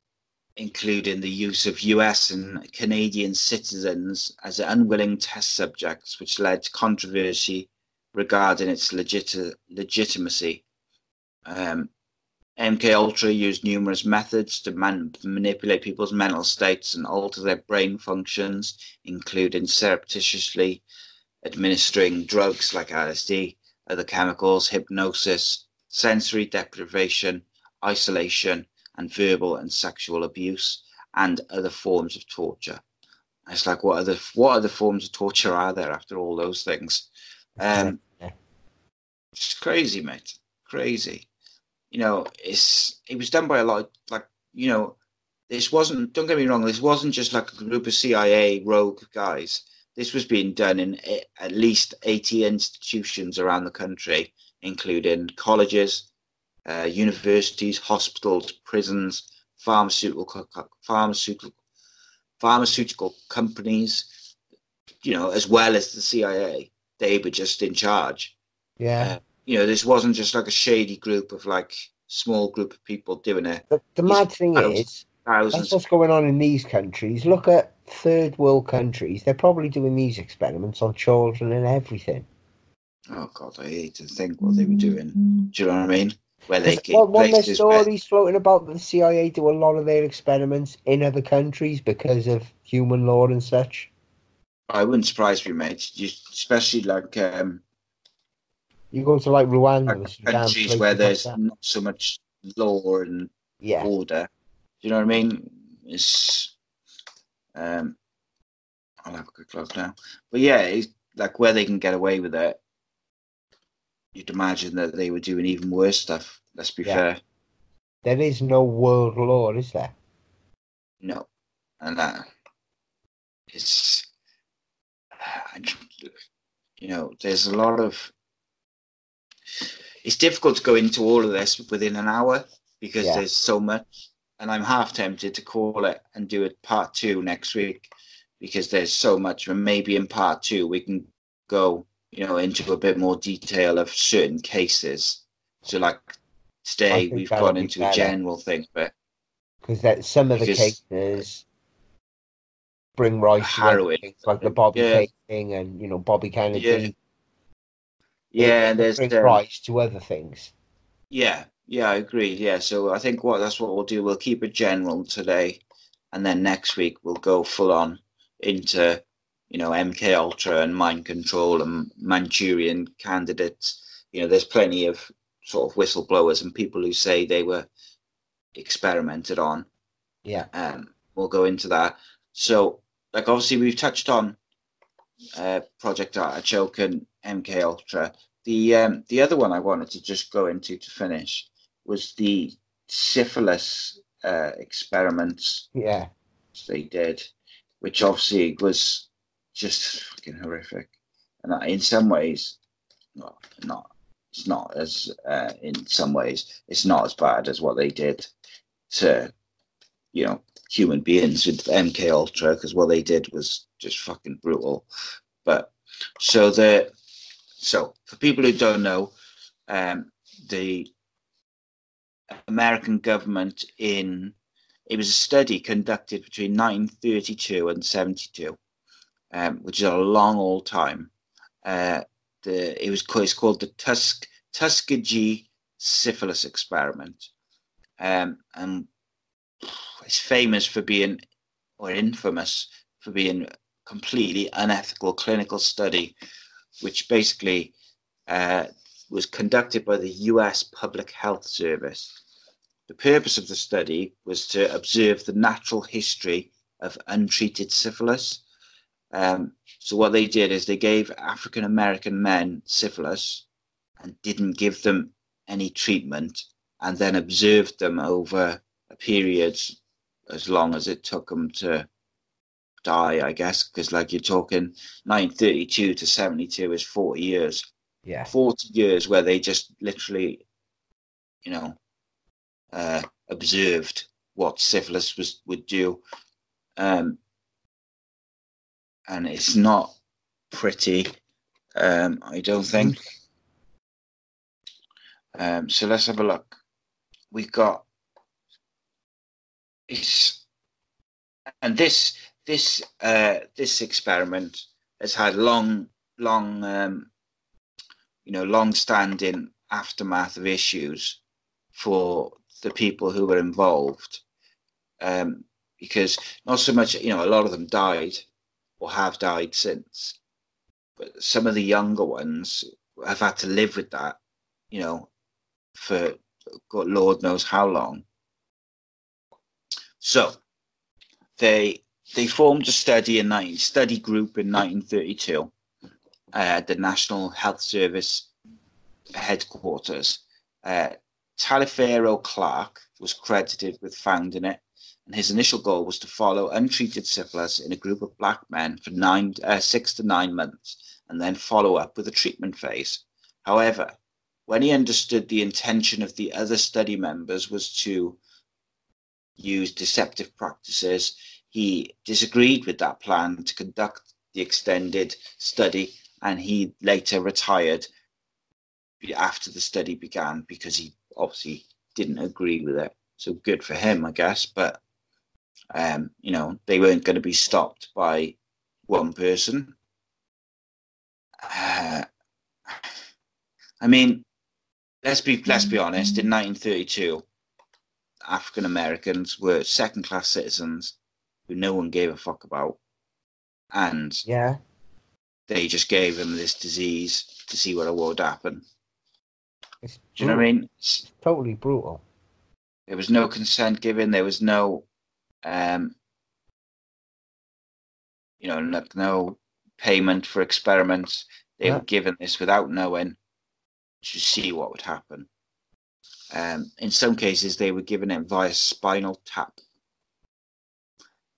including the use of US and Canadian citizens as unwilling test subjects which led to controversy regarding its legit- legitimacy. Um, MK Ultra used numerous methods to man- manipulate people's mental states and alter their brain functions, including surreptitiously administering drugs like LSD, other chemicals, hypnosis, sensory deprivation, isolation, and verbal and sexual abuse, and other forms of torture. It's like what other what other forms of torture are there after all those things? Um, it's crazy, mate. Crazy. you know, it's it was done by a lot. Of, like you know, this wasn't. Don't get me wrong. This wasn't just like a group of CIA rogue guys. This was being done in at least eighty institutions around the country, including colleges, uh, universities, hospitals, prisons, pharmaceutical pharmaceutical pharmaceutical companies. You know, as well as the CIA, they were just in charge. Yeah. Uh, you know, this wasn't just like a shady group of like small group of people doing it. The, the mad thing thousands, is, thousands. that's what's going on in these countries. Look at third world countries; they're probably doing these experiments on children and everything. Oh God, I hate to think what they were doing. Do you know what I mean? Where they well, one of the stories floating about the CIA do a lot of their experiments in other countries because of human law and such. I wouldn't surprise me, mate. You, especially like um, you go to like Rwanda, like countries where there's like not so much law and yeah. order. Do you know what I mean? It's um, I'll have a quick look now. But yeah, it's like where they can get away with it. You'd imagine that they were doing even worse stuff. Let's be yeah. fair. There is no world law, is there? No, and that it's you know there's a lot of it's difficult to go into all of this within an hour because yeah. there's so much. And I'm half tempted to call it and do it part two next week because there's so much. And maybe in part two, we can go, you know, into a bit more detail of certain cases. So, like today, we've gone into a general thing, but because that some of the cases bring right to harrowing, like the Bobby yeah. thing and you know Bobby Kennedy. Yeah yeah, and there's bring um, to other things. Yeah, yeah, I agree. Yeah, so I think what that's what we'll do. We'll keep it general today, and then next week we'll go full on into you know MK Ultra and mind control and Manchurian candidates. You know, there's plenty of sort of whistleblowers and people who say they were experimented on. Yeah. Um, we'll go into that. So, like, obviously, we've touched on uh, Project Artichoke and MK Ultra. The um, the other one I wanted to just go into to finish was the syphilis uh, experiments. Yeah, they did, which obviously was just fucking horrific, and in some ways, not not it's not as uh, in some ways it's not as bad as what they did to you know human beings with MK Ultra because what they did was just fucking brutal. But so the so for people who don't know, um, the American government in it was a study conducted between 1932 and 72, um, which is a long old time. Uh, the it was it's called the Tusk Tuskegee syphilis experiment, um, and it's famous for being or infamous for being completely unethical clinical study, which basically uh, was conducted by the US Public Health Service. The purpose of the study was to observe the natural history of untreated syphilis. Um, so, what they did is they gave African American men syphilis and didn't give them any treatment, and then observed them over a period as long as it took them to die, I guess, because like you're talking 932 to 72 is 40 years. Yeah. 40 years where they just literally, you know, uh, observed what syphilis was would do. Um, and it's not pretty, um, I don't think. Um, so let's have a look. We've got it's and this this uh, this experiment has had long, long, um, you know, long-standing aftermath of issues for the people who were involved, um, because not so much, you know, a lot of them died or have died since, but some of the younger ones have had to live with that, you know, for God, Lord knows how long. So they they formed a study in 19, study group in 1932 at uh, the National Health Service headquarters uh, Clark was credited with founding it, and his initial goal was to follow untreated syphilis in a group of black men for nine, uh, six to nine months, and then follow up with a treatment phase. However, when he understood the intention of the other study members was to use deceptive practices, he disagreed with that plan to conduct the extended study, and he later retired after the study began because he obviously didn't agree with it. So good for him, I guess. But um, you know, they weren't going to be stopped by one person. Uh, I mean, let's be let's be honest. In 1932, African Americans were second class citizens who no one gave a fuck about, and Yeah. They just gave them this disease to see what would happen. It's Do you know what I mean? It's totally brutal. There was no consent given. There was no, um, you know, no, no payment for experiments. They Yeah. were given this without knowing to see what would happen. Um, in some cases, they were given it via spinal tap.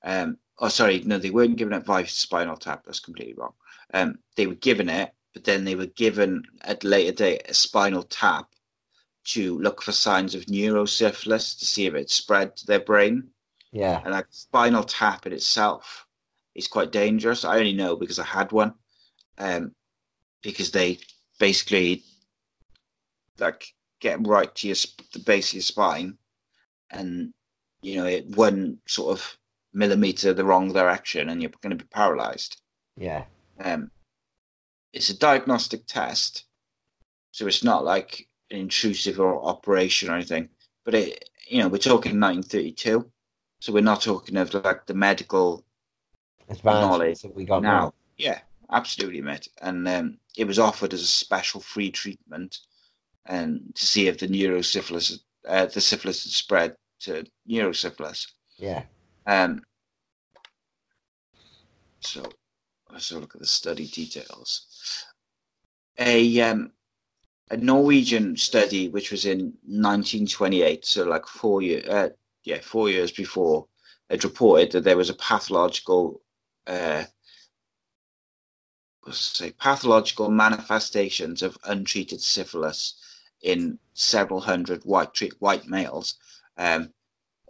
Um, oh, sorry, no, they weren't given it via spinal tap. That's completely wrong. Um, they were given it, but then they were given at a later date a spinal tap to look for signs of neurosyphilis to see if it spread to their brain. Yeah. And like spinal tap in itself is quite dangerous. I only know because I had one. Um, because they basically like get right to your the base of your spine, and you know it one sort of millimeter the wrong direction, and you're going to be paralyzed. Yeah. Um, it's a diagnostic test, so it's not like an intrusive or operation or anything. But it, you know, we're talking 1932, so we're not talking of like the medical Advancements that we got now. now. Yeah, absolutely, mate. And um, it was offered as a special free treatment, and to see if the neurosyphilis, uh, the syphilis had spread to neurosyphilis. Yeah. Um, so let's have a look at the study details. A um, a Norwegian study, which was in 1928, so like four year, uh, yeah, four years before, had reported that there was a pathological, uh, let's say, pathological manifestations of untreated syphilis in several hundred white white males. Um,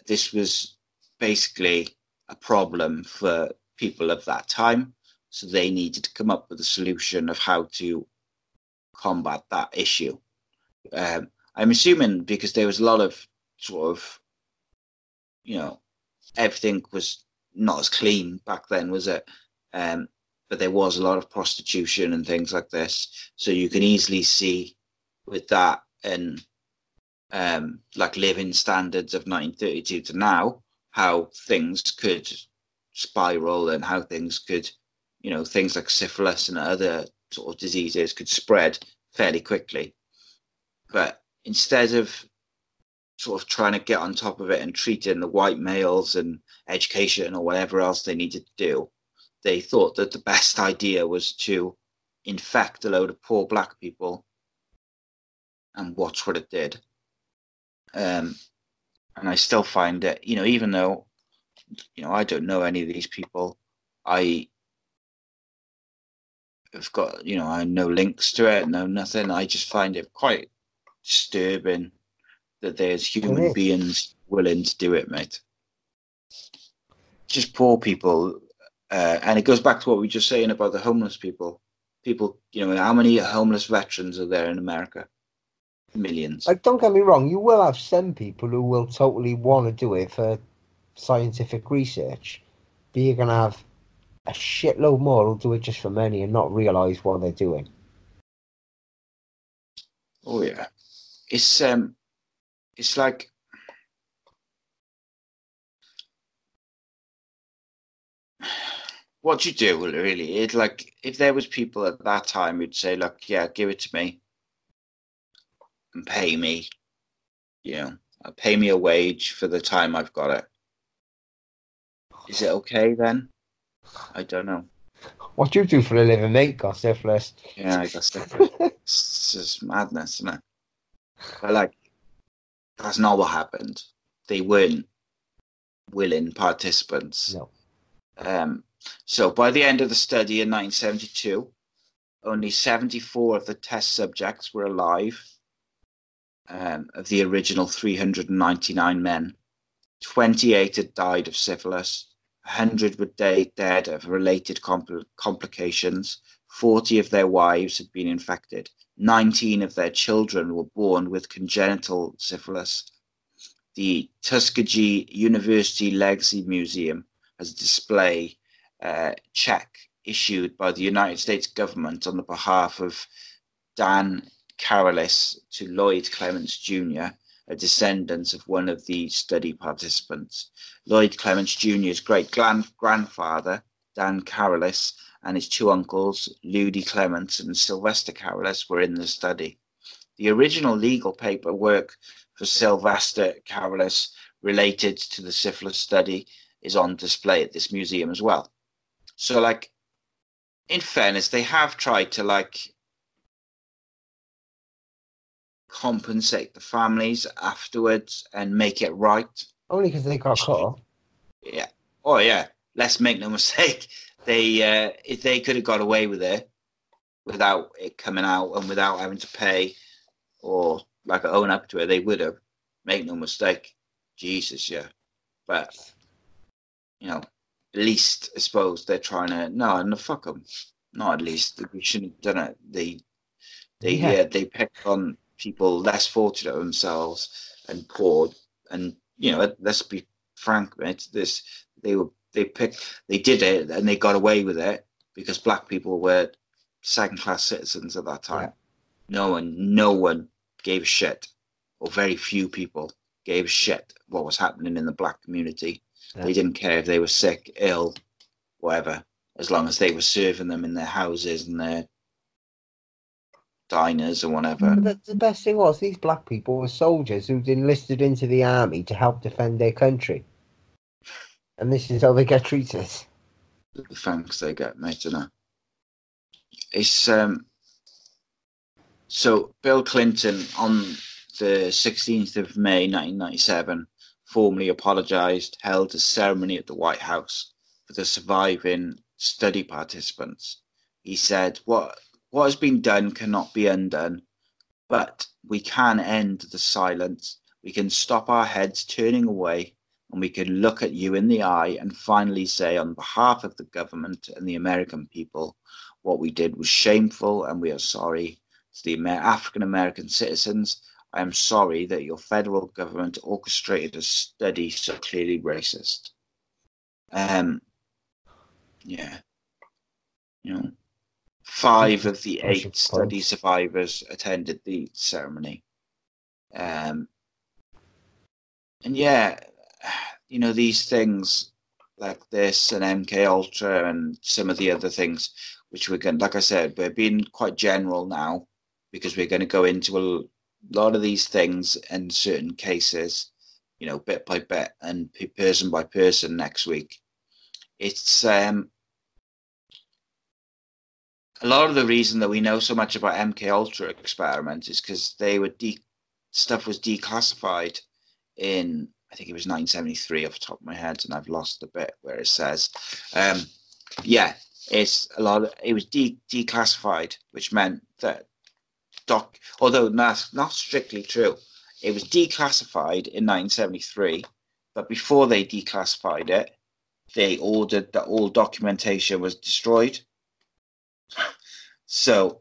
this was basically a problem for people of that time. So they needed to come up with a solution of how to combat that issue. Um, I'm assuming because there was a lot of sort of, you know, everything was not as clean back then, was it? Um, but there was a lot of prostitution and things like this. So you can easily see with that and um, like living standards of 1932 to now, how things could spiral and how things could, you know, things like syphilis and other sort of diseases could spread fairly quickly. But instead of sort of trying to get on top of it and treating the white males and education or whatever else they needed to do, they thought that the best idea was to infect a load of poor black people and watch what it did. Um, and I still find it, you know, even though, you know, I don't know any of these people, I have got, you know, I know links to it, no nothing. I just find it quite disturbing that there's human beings willing to do it, mate. Just poor people, uh, and it goes back to what we were just saying about the homeless people. People, you know, how many homeless veterans are there in America? Millions. Like, don't get me wrong, you will have some people who will totally want to do it for scientific research, but you're going to have a shitload more who'll do it just for money and not realise what they're doing. Oh yeah, it's um, it's like (sighs) what you do really. It like if there was people at that time who'd say, "Look, yeah, give it to me and pay me," you know, pay me a wage for the time I've got it. Is it okay then? I don't know. What do you do for a living, mate? Got syphilis. Yeah, I that- (laughs) it's just madness, isn't it? But like, that's not what happened. They weren't willing participants. No. Um, so by the end of the study in 1972, only 74 of the test subjects were alive um, of the original 399 men. 28 had died of syphilis, 100 were de- dead of related compl- complications, 40 of their wives had been infected, 19 of their children were born with congenital syphilis. The Tuskegee University Legacy Museum has a display uh, check issued by the United States government on the behalf of Dan Carolis to Lloyd Clements Jr., a descendant of one of the study participants. Lloyd Clements Jr.'s great grandfather, Dan Carolis, and his two uncles, Ludie Clements and Sylvester Carolis, were in the study. The original legal paperwork for Sylvester Carolis related to the syphilis study is on display at this museum as well. So, like, in fairness, they have tried to like compensate the families afterwards and make it right. Only because they got caught. Yeah. Oh yeah. Let's make no (laughs) mistake. They uh, if they could have got away with it without it coming out and without having to pay or like own up to it, they would have. Make no mistake. Jesus, yeah. But you know, at least I suppose they're trying to no, and no, fuck them. Not at least we shouldn't have done it. They, they, yeah, yeah they picked on people less fortunate themselves and poor, and you know, let's be frank, mate. This they were they picked they did it and they got away with it because black people were second class citizens at that time. Yeah. No one, no one gave a shit, or very few people gave a shit what was happening in the black community. Yeah. They didn't care if they were sick, ill, whatever, as long as they were serving them in their houses and their diners or whatever. But the best thing was these black people were soldiers who'd enlisted into the army to help defend their country. And this is how they get treated. The thanks they get, mate, know. It's um so Bill Clinton on the 16th of May 1997 formally apologized, held a ceremony at the White House for the surviving study participants. He said, What what has been done cannot be undone, but we can end the silence. We can stop our heads turning away and we can look at you in the eye and finally say, on behalf of the government and the American people, what we did was shameful and we are sorry. To the African American citizens, I am sorry that your federal government orchestrated a study so clearly racist. Um, yeah, you know, five of the eight study survivors attended the ceremony. Um, and yeah, you know, these things like this and MK Ultra and some of the other things, which we're going, like I said, we're being quite general now because we're going to go into a lot of these things in certain cases, you know, bit by bit and person by person next week. It's um, a lot of the reason that we know so much about MK Ultra experiments is because they were de- stuff was declassified in I think it was 1973 off the top of my head, and I've lost the bit where it says, um, yeah, it's a lot. Of, it was de- declassified, which meant that doc, although not not strictly true, it was declassified in 1973, but before they declassified it, they ordered that all documentation was destroyed. So,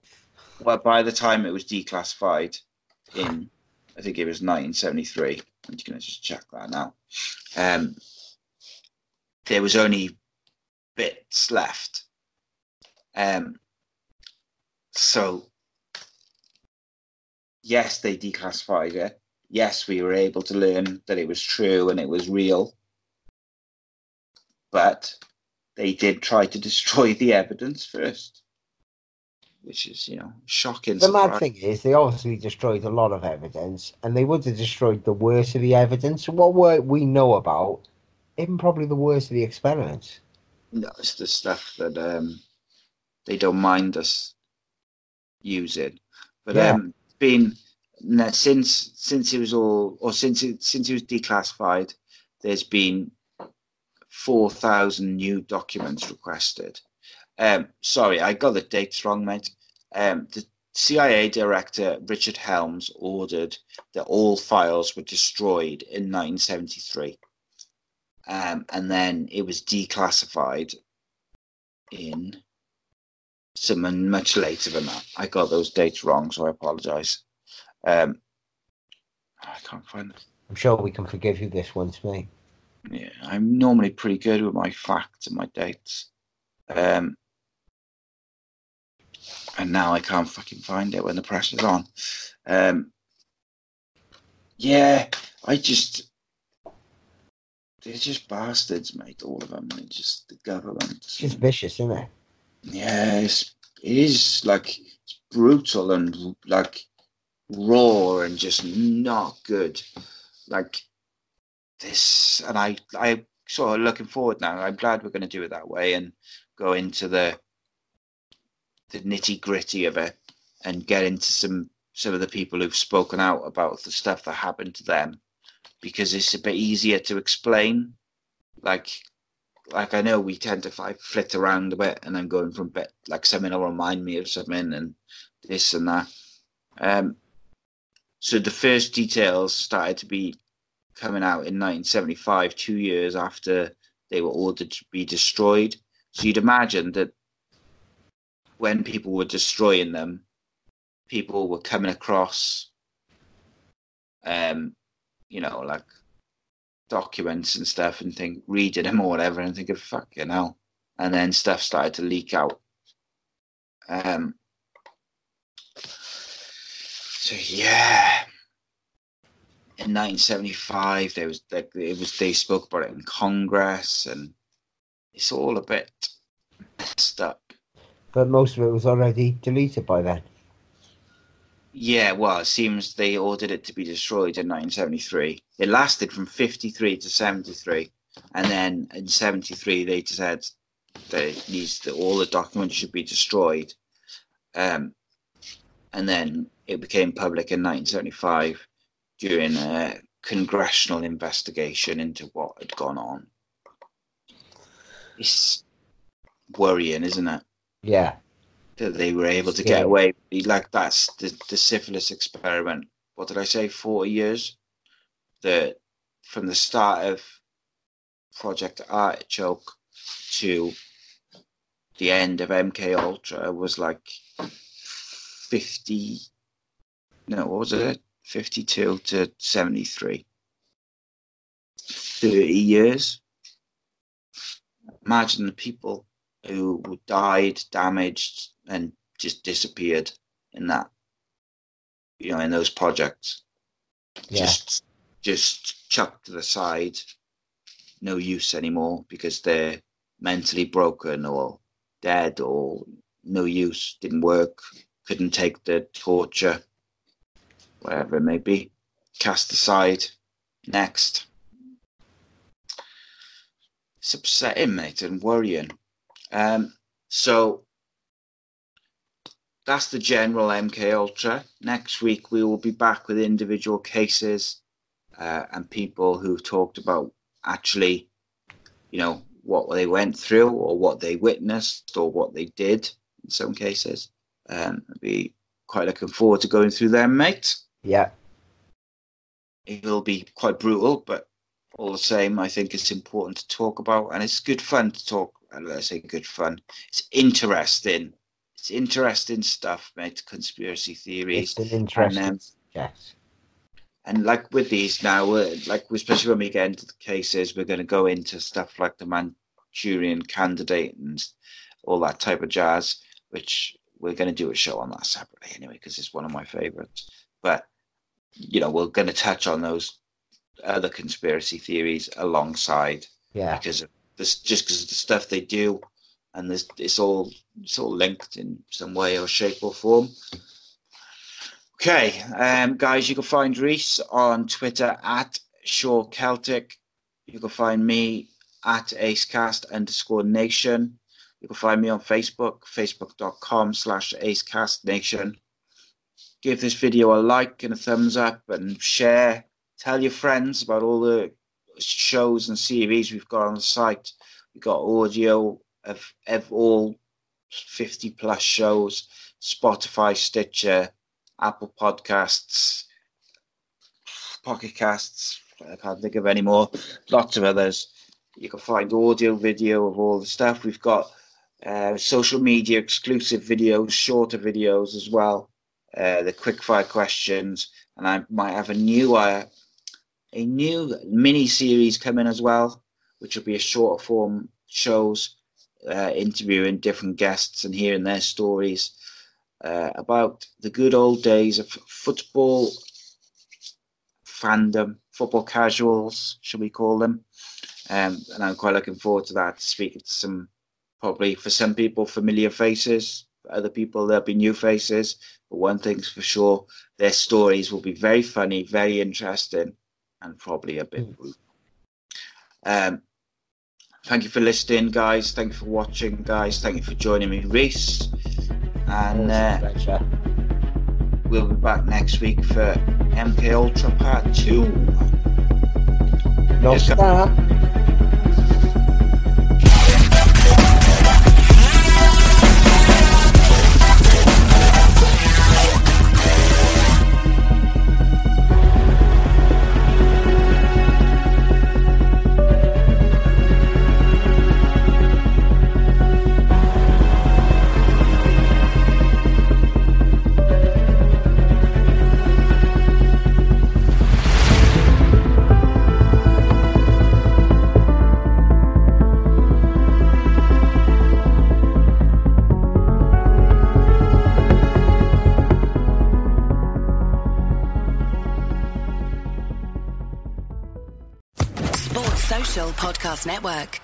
well, by the time it was declassified in, I think it was 1973, I'm just going to just check that now. Um, there was only bits left. Um, so, yes, they declassified it. Yes, we were able to learn that it was true and it was real. But they did try to destroy the evidence first which is you know shocking. The surprise. mad thing is, they obviously destroyed a lot of evidence, and they would have destroyed the worst of the evidence. What we know about, even probably the worst of the experiments. No, it's the stuff that um, they don't mind us using. But yeah. um, been since since it was all or since it since it was declassified, there's been four thousand new documents requested. Um, sorry, I got the dates wrong, mate. Um, the CIA director Richard Helms ordered that all files were destroyed in 1973. Um, and then it was declassified in someone much later than that. I got those dates wrong, so I apologise. Um, I can't find them. I'm sure we can forgive you this once, mate. Yeah, I'm normally pretty good with my facts and my dates. Um, and now I can't fucking find it when the pressure's on. Um, yeah, I just they're just bastards, mate. All of them. They're just the government. It's just vicious, isn't it? Yes, it is like it's brutal and like raw and just not good. Like this, and I, I sort of looking forward now. I'm glad we're going to do it that way and go into the the nitty gritty of it and get into some some of the people who've spoken out about the stuff that happened to them because it's a bit easier to explain. Like like I know we tend to like, flit around a bit and then going from bit like something will remind me of something and this and that. Um, so the first details started to be coming out in 1975, two years after they were ordered to be destroyed. So you'd imagine that when people were destroying them, people were coming across, um, you know, like documents and stuff and think reading them or whatever and thinking, fucking hell. And then stuff started to leak out. Um, so yeah. In 1975, there was like it was they spoke about it in Congress, and it's all a bit messed up but most of it was already deleted by then. Yeah, well, it seems they ordered it to be destroyed in 1973. It lasted from 53 to 73, and then in 73 they said that to, all the documents should be destroyed. Um, and then it became public in 1975 during a congressional investigation into what had gone on. It's worrying, isn't it? Yeah. That they were able to get away. Like that's the, the syphilis experiment. What did I say? 40 years? The from the start of Project Artichoke to the end of MK Ultra was like 50 no, what was it? 52 to 73. 30 years. Imagine the people who died, damaged, and just disappeared in that, you know, in those projects. Yeah. Just, just chucked to the side, no use anymore because they're mentally broken or dead or no use, didn't work, couldn't take the torture, whatever it may be. Cast aside. Next. It's upsetting, mate, and worrying. Um, so that's the general MK Ultra. Next week we will be back with individual cases uh, and people who've talked about actually, you know, what they went through or what they witnessed or what they did in some cases. Um, I'll be quite looking forward to going through them, mate. Yeah. It will be quite brutal, but all the same, I think it's important to talk about, and it's good fun to talk let's say good fun. It's interesting. It's interesting stuff, mate. Conspiracy theories. It's interesting. And, um, yes. And like with these now, like especially when we get into the cases, we're going to go into stuff like the Manchurian Candidate and all that type of jazz, which we're going to do a show on that separately anyway because it's one of my favorites. But you know, we're going to touch on those other conspiracy theories alongside, yeah, because of just because of the stuff they do, and this it's all it's all linked in some way or shape or form. Okay, um, guys, you can find Rhys on Twitter at Shore Celtic. You can find me at acecast underscore nation. You can find me on Facebook, facebook.com slash acecastnation. give this video a like and a thumbs up and share. Tell your friends about all the shows and series we've got on the site. We've got audio of, of all 50 plus shows, Spotify, Stitcher, Apple Podcasts, Pocket Casts. I can't think of any more. Lots of others. You can find audio, video of all the stuff. We've got uh, social media exclusive videos, shorter videos as well. Uh, the quickfire questions, and I might have a new uh, a new mini series coming as well, which will be a shorter form shows uh, interviewing different guests and hearing their stories uh, about the good old days of football fandom, football casuals, should we call them? Um, and I'm quite looking forward to that, speaking to some probably for some people familiar faces, for other people there'll be new faces. But one thing's for sure, their stories will be very funny, very interesting, and probably a bit rude. Um, thank you for listening, guys. Thank you for watching, guys. Thank you for joining me, Rhys. And uh, we'll be back next week for MK Ultra Part 2. No Yes, sir. star. Network.